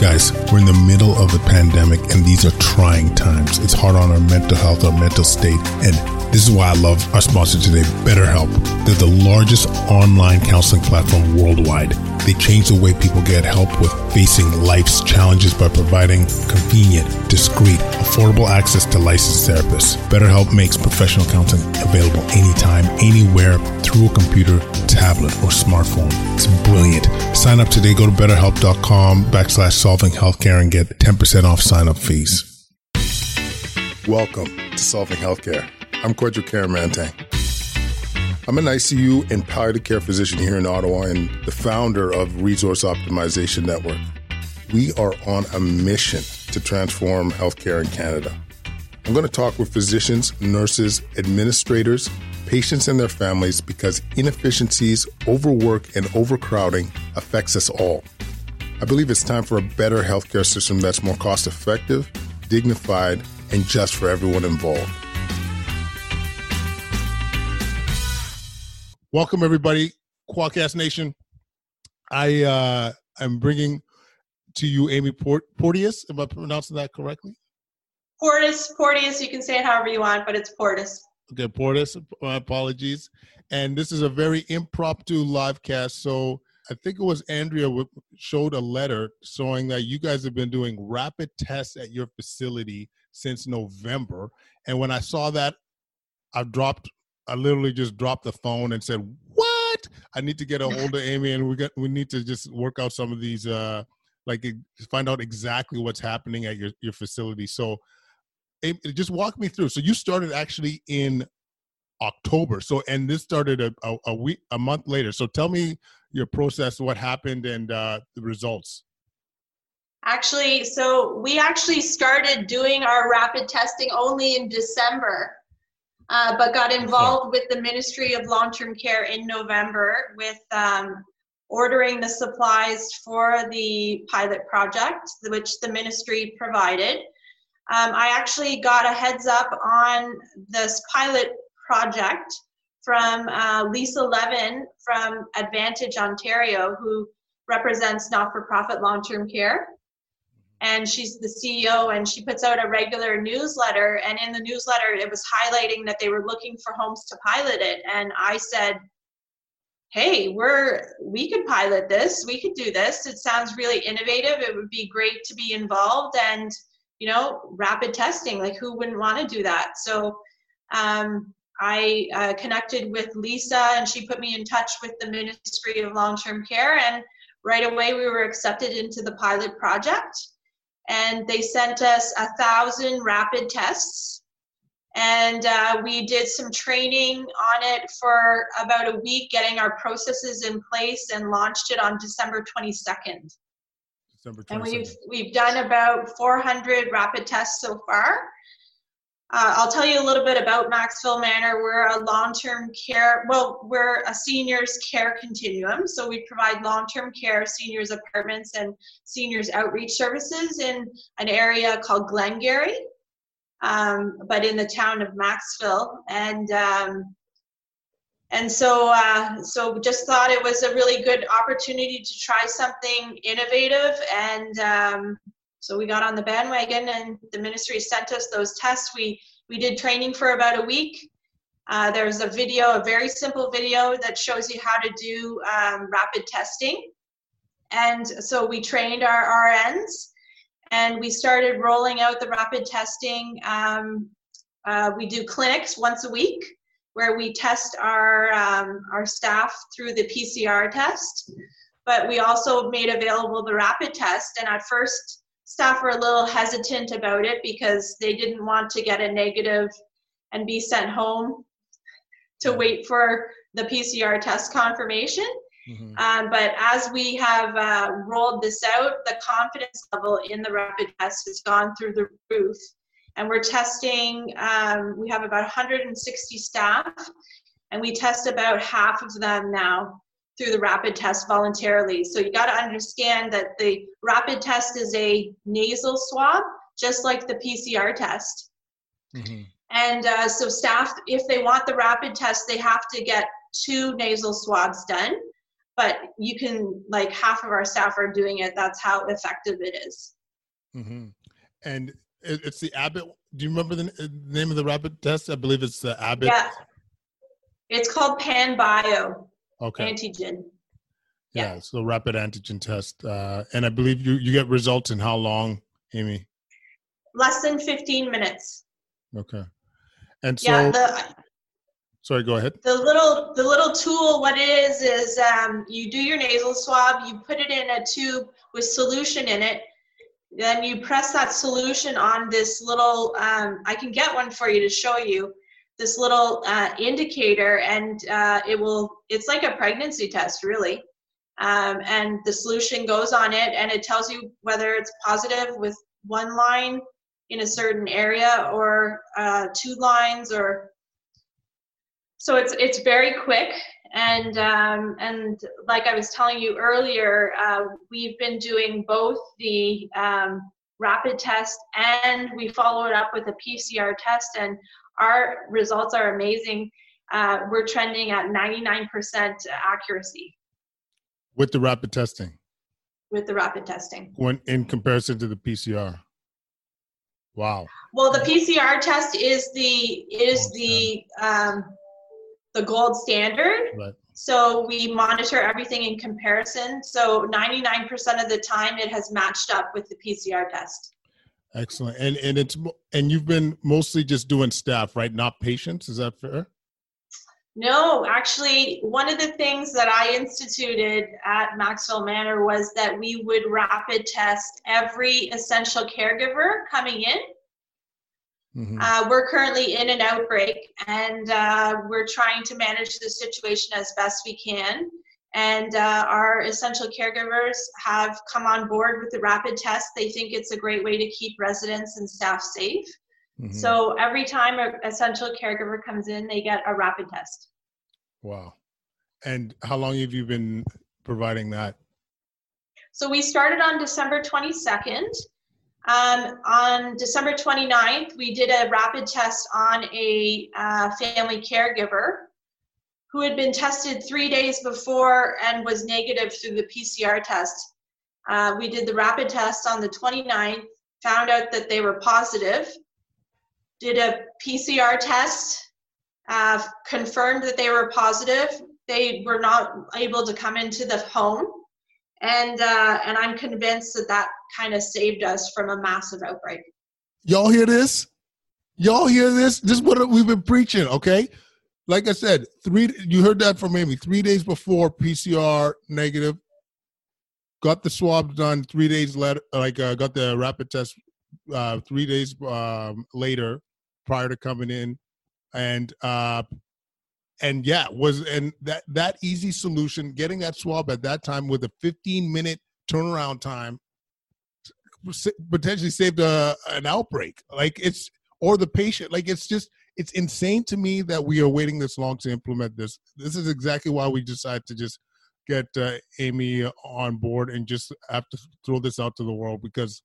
Guys, we're in the middle of the pandemic and these are trying times. It's hard on our mental health, our mental state, and this is why I love our sponsor today, BetterHelp. They're the largest online counseling platform worldwide. They change the way people get help with facing life's challenges by providing convenient, discreet, affordable access to licensed therapists. BetterHelp makes professional counseling available anytime, anywhere, through a computer, tablet, or smartphone. It's brilliant. Sign up today. Go to betterhelp.com backslash solving healthcare and get 10% off sign up fees. Welcome to Solving Healthcare. I'm Kwadwo Kyeremanteng. I'm an ICU and palliative care physician here in Ottawa and the founder of Resource Optimization Network. We are on a mission to transform healthcare in Canada. I'm going to talk with physicians, nurses, administrators, patients, and their families because inefficiencies, overwork, and overcrowding affects us all. I believe it's time for a better healthcare system that's more cost effective, dignified, and just for everyone involved. Welcome, everybody, Kwadcast Nation. I uh, am bringing to you Amy Port- Porteous. Am I pronouncing that correctly? Portis, Porteous. You can say it however you want, but it's Portis. Okay, Portis. My apologies. And this is a very impromptu live cast. So I think it was Andrea showed a letter showing that you guys have been doing rapid tests at your facility since November. And when I saw that, I dropped I literally just dropped the phone and said, "What? I need to get a hold of Amy, and we got we need to just work out some of these, uh, like find out exactly what's happening at your your facility." So, Amy, just walk me through. So you started actually in October. So and this started a, a, a week a month later. So tell me your process, what happened, and uh, the results. Actually, so we actually started doing our rapid testing only in December uh, but got involved with the Ministry of Long Term Care in November with um, ordering the supplies for the pilot project, which the ministry provided. Um, I actually got a heads up on this pilot project from uh, Lisa Levin from Advantage Ontario, who represents not for profit long term care. And she's the CEO and she puts out a regular newsletter. And in the newsletter it was highlighting that they were looking for homes to pilot it. And I said hey we're we could pilot this. We could do this. It sounds really innovative. It would be great to be involved and you know rapid testing. Like who wouldn't want to do that? So um, I uh, connected with Lisa and she put me in touch with the Ministry of Long-Term Care and right away we were accepted into the pilot project. And they sent us a thousand rapid tests. And uh, we did some training on it for about a week getting our processes in place and launched it on december 22nd december 22nd. and we've we've done about 400 rapid tests so far uh, I'll tell you a little bit about Maxville Manor. We're a long term care, well, we're a seniors care continuum. So we provide long term care, seniors apartments, and seniors outreach services in an area called Glengarry, um, but in the town of Maxville. And um, and so uh, so just thought it was a really good opportunity to try something innovative and um, so we got on the bandwagon and the ministry sent us those tests. We, we did training for about a week. Uh, there's a video, a very simple video that shows you how to do um, rapid testing. And so we trained our RNs and we started rolling out the rapid testing. Um, uh, we do clinics once a week where we test our, um, our staff through the PCR test. But we also made available the rapid test. And at first, staff were a little hesitant about it because they didn't want to get a negative and be sent home to wait for the PCR test confirmation. Mm-hmm. Um, but as we have uh, rolled this out, the confidence level in the rapid test has gone through the roof. And we're testing, um, we have about 160 staff, and we test about half of them now through the rapid test voluntarily. So you got to understand that the rapid test is a nasal swab, just like the PCR test. Mm-hmm. And uh, so staff, if they want the rapid test, they have to get two nasal swabs done. but you can like half of our staff are doing it. That's how effective it is. Mm-hmm. And it's the Abbott. Do you remember the name of the rapid test? I believe it's the Abbott. Yeah. It's called Panbio okay. antigen. Yeah. yeah, so rapid antigen test, uh, and I believe you you get results in how long, Amy? Less than fifteen minutes. Okay, and so. Yeah, the, sorry, go ahead. The little the little tool, what it is is um, you do your nasal swab, you put it in a tube with solution in it, then you press that solution on this little. Um, I can get one for you to show you this little uh, indicator and uh, it will it's like a pregnancy test really. Um, and the solution goes on it and it tells you whether it's positive with one line in a certain area or uh, two lines or so it's it's very quick. And um, and like I was telling you earlier, uh, we've been doing both the um, rapid test and we follow it up with a PCR test, and our results are amazing. Uh, we're trending at 99% accuracy with the rapid testing. With the rapid testing. When in comparison to the PCR. Wow. Well, the PCR test is the is the um, the gold standard. Right. So we monitor everything in comparison. So 99% of the time, it has matched up with the PCR test. Excellent. And and it's and you've been mostly just doing staff, right? Not patients. Is that fair? No, actually, one of the things that I instituted at Maxville Manor was that we would rapid test every essential caregiver coming in. Mm-hmm. Uh, we're currently in an outbreak and uh, we're trying to manage the situation as best we can and uh, our essential caregivers have come on board with the rapid test. They think it's a great way to keep residents and staff safe. Mm-hmm. So every time an essential caregiver comes in, they get a rapid test. Wow. And how long have you been providing that? So we started on December 22nd. Um, on December 29th, we did a rapid test on a uh, family caregiver who had been tested three days before and was negative through the PCR test. Uh, we did the rapid test on the 29th, found out that they were positive, did a PCR test, uh, confirmed that they were positive. They were not able to come into the home. And, uh, and I'm convinced that that kind of saved us from a massive outbreak. Y'all hear this? Y'all hear this? This is what we've been preaching, okay? Like I said, three. You heard that from Amy. Three days before PCR negative. Got the swab done three days later. Like uh, got the rapid test uh, three days um, later, prior to coming in, and uh, and yeah, was and that that easy solution, getting that swab at that time with a 15 minute turnaround time, potentially saved a, an outbreak. Like it's or the patient. Like it's just it's insane to me that we are waiting this long to implement this. This is exactly why we decided to just get uh, Amy on board and just have to throw this out to the world because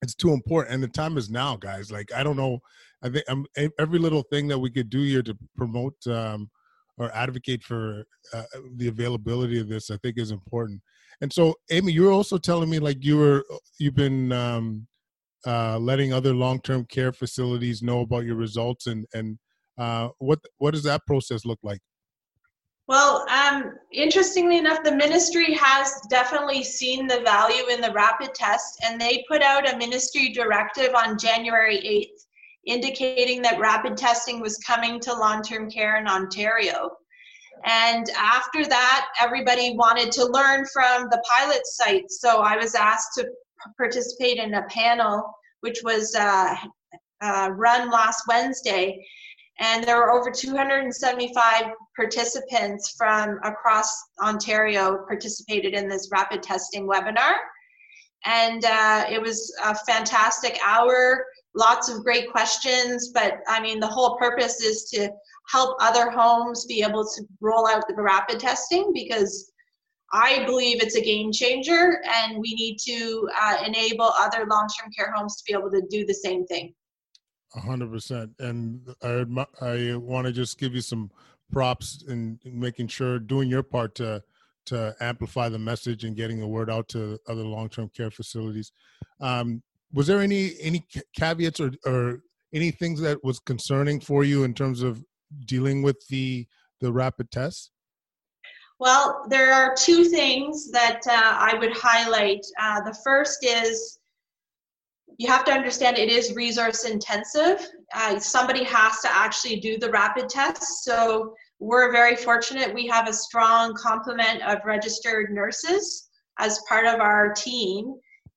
it's too important and the time is now guys. Like i don't know. I think um, every little thing that we could do here to promote um, or advocate for uh, the availability of this i think is important. And so amy you were also telling me like you were you've been um, uh, letting other long-term care facilities know about your results and and uh, what what does that process look like? Well um, interestingly enough the ministry has definitely seen the value in the rapid test and they put out a ministry directive on january 8th indicating that rapid testing was coming to long-term care in ontario. And after that everybody wanted to learn from the pilot site so i was asked to participate in a panel which was uh, uh, run last Wednesday. And there were over 275 participants from across Ontario participated in this rapid testing webinar. And uh, it was a fantastic hour, lots of great questions. But I mean, the whole purpose is to help other homes be able to roll out the rapid testing because I believe it's a game changer, and we need to uh, enable other long term care homes to be able to do the same thing. Hundred percent, and I I want to just give you some props in, in, making sure doing your part to to amplify the message and getting the word out to other long-term care facilities. Um, was there any any caveats or or any things that was concerning for you in terms of dealing with the the rapid tests? Well, there are two things that uh, I would highlight. Uh, the first is you have to understand it is resource intensive. Uh, somebody has to actually do the rapid tests. So we're very fortunate. We have a strong complement of registered nurses as part of our team.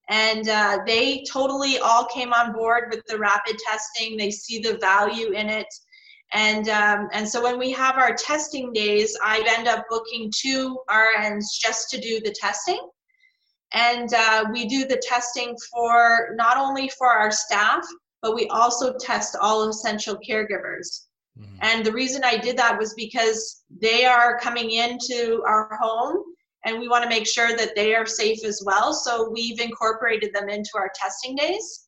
And uh, they totally all came on board with the rapid testing. They see the value in it. And, um, and so when we have our testing days, I end up booking two RNs just to do the testing. And uh, we do the testing for not only for our staff, but we also test all essential caregivers. Mm-hmm. And the reason I did that was because they are coming into our home and we want to make sure that they are safe as well. So we've incorporated them into our testing days.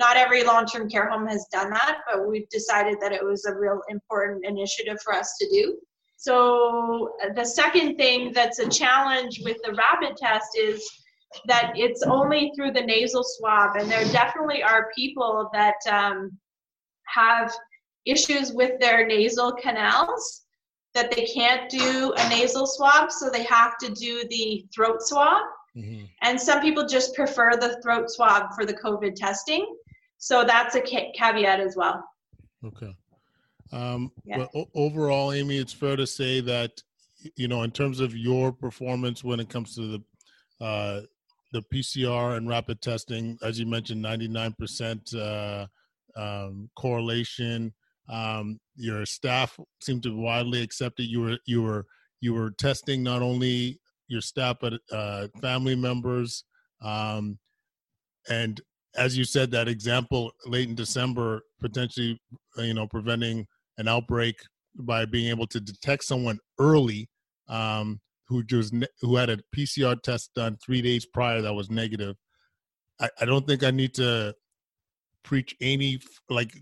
Not every long term care home has done that, but we've decided that it was a real important initiative for us to do. So, the second thing that's a challenge with the rapid test is that it's only through the nasal swab, and there definitely are people that um, have issues with their nasal canals that they can't do a nasal swab, so they have to do the throat swab. Mm-hmm. And some people just prefer the throat swab for the COVID testing. So that's a ca- caveat as well. Okay. Um, yeah. But o- overall, Amy, it's fair to say that, you know, in terms of your performance when it comes to the, uh, the PCR and rapid testing, as you mentioned, 99% uh, um, correlation um, your staff seemed to widely accept it. You were you were you were testing not only your staff but uh, family members. Um, and as you said, that example late in December, potentially, uh, you know, preventing an outbreak by being able to detect someone early um, who just who had a PCR test done three days prior that was negative. I, I don't think I need to preach any like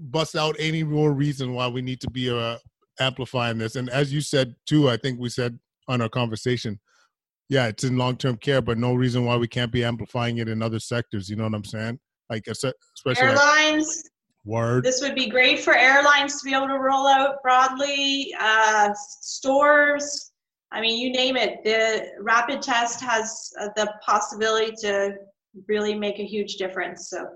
bust out any more reason why we need to be uh, amplifying this. And as you said too, I think we said on our conversation, yeah, it's in long term care, but no reason why we can't be amplifying it in other sectors. You know what I'm saying? Like especially airlines. Like, word. This would be great for airlines to be able to roll out broadly. Uh, stores. I mean, you name it. The rapid test has uh, the possibility to really make a huge difference. So,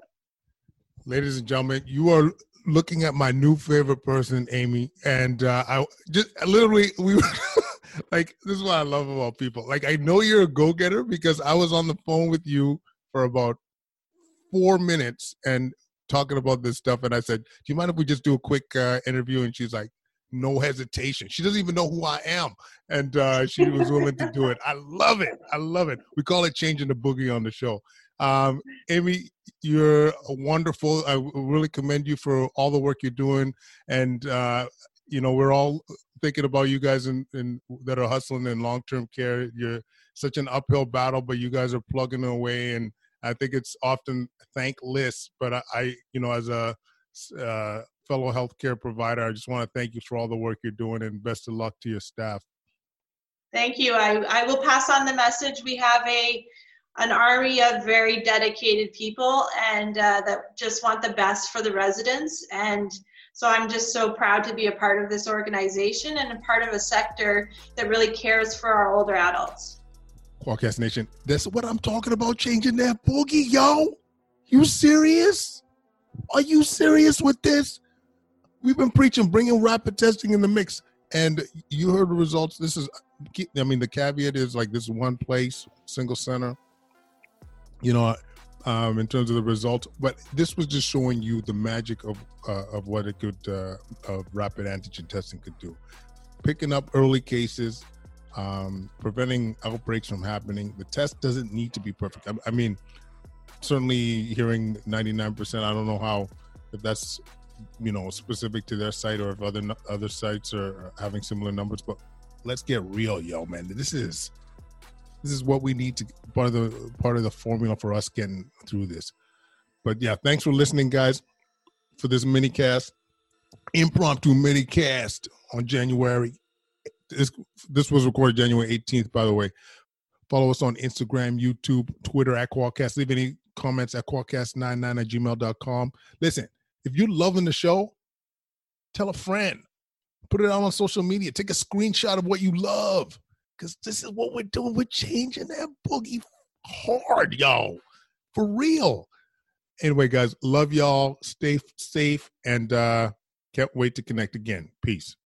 ladies and gentlemen, you are looking at my new favorite person, Amy, and uh, I just literally we were like, this is what I love about people. Like, I know you're a go getter because I was on the phone with you for about four minutes and talking about this stuff, and I said, "Do you mind if we just do a quick uh, interview?" And she's like, "No hesitation." She doesn't even know who I am, and uh, she was willing to do it. I love it. I love it. We call it changing the boogie on the show. Um, Amy, you're wonderful. I really commend you for all the work you're doing. And, uh, you know, we're all thinking about you guys in, in that are hustling in long term care. You're such an uphill battle, but you guys are plugging away. And I think it's often thankless. But I, I you know, as a uh, fellow healthcare provider, I just want to thank you for all the work you're doing and best of luck to your staff. Thank you. I, I will pass on the message. We have a an army of very dedicated people and uh, that just want the best for the residents and so i'm just so proud to be a part of this organization and a part of a sector that really cares for our older adults Kwadcast Nation, that's what I'm talking about, changing that boogie, yo. You serious? Are you serious with this? We've been preaching, bringing rapid testing in the mix, and you heard the results. This is, I mean, the caveat is like this one place, single center, you know, um, in terms of the results. But this was just showing you the magic of uh, of what a good uh, of rapid antigen testing could do, picking up early cases, um, preventing outbreaks from happening. The test doesn't need to be perfect. I, I mean, certainly hearing 99%. I don't know how if that's you know specific to their site or if other other sites are having similar numbers. But let's get real, yo, man. This is this is what we need to part of the part of the formula for us getting through this. But yeah, thanks for listening, guys, for this mini cast, impromptu mini cast on January this, this was recorded January 18th, by the way. Follow us on Instagram, YouTube, Twitter at Kwadcast. Leave any comments at kwadcast99 at gmail.com. Listen, if you're loving the show, tell a friend. Put it out on social media. Take a screenshot of what you love. Because this is what we're doing. We're changing that boogie hard, y'all. For real. Anyway, guys, love y'all. Stay safe and uh can't wait to connect again. Peace.